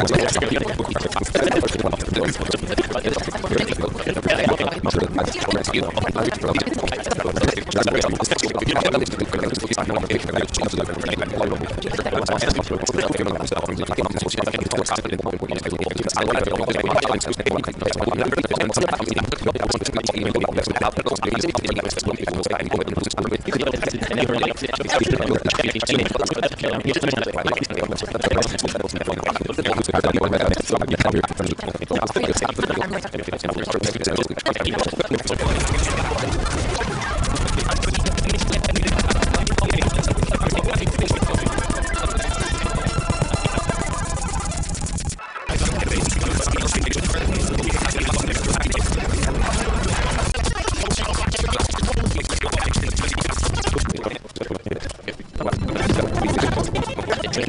I'm どうぞ。I'm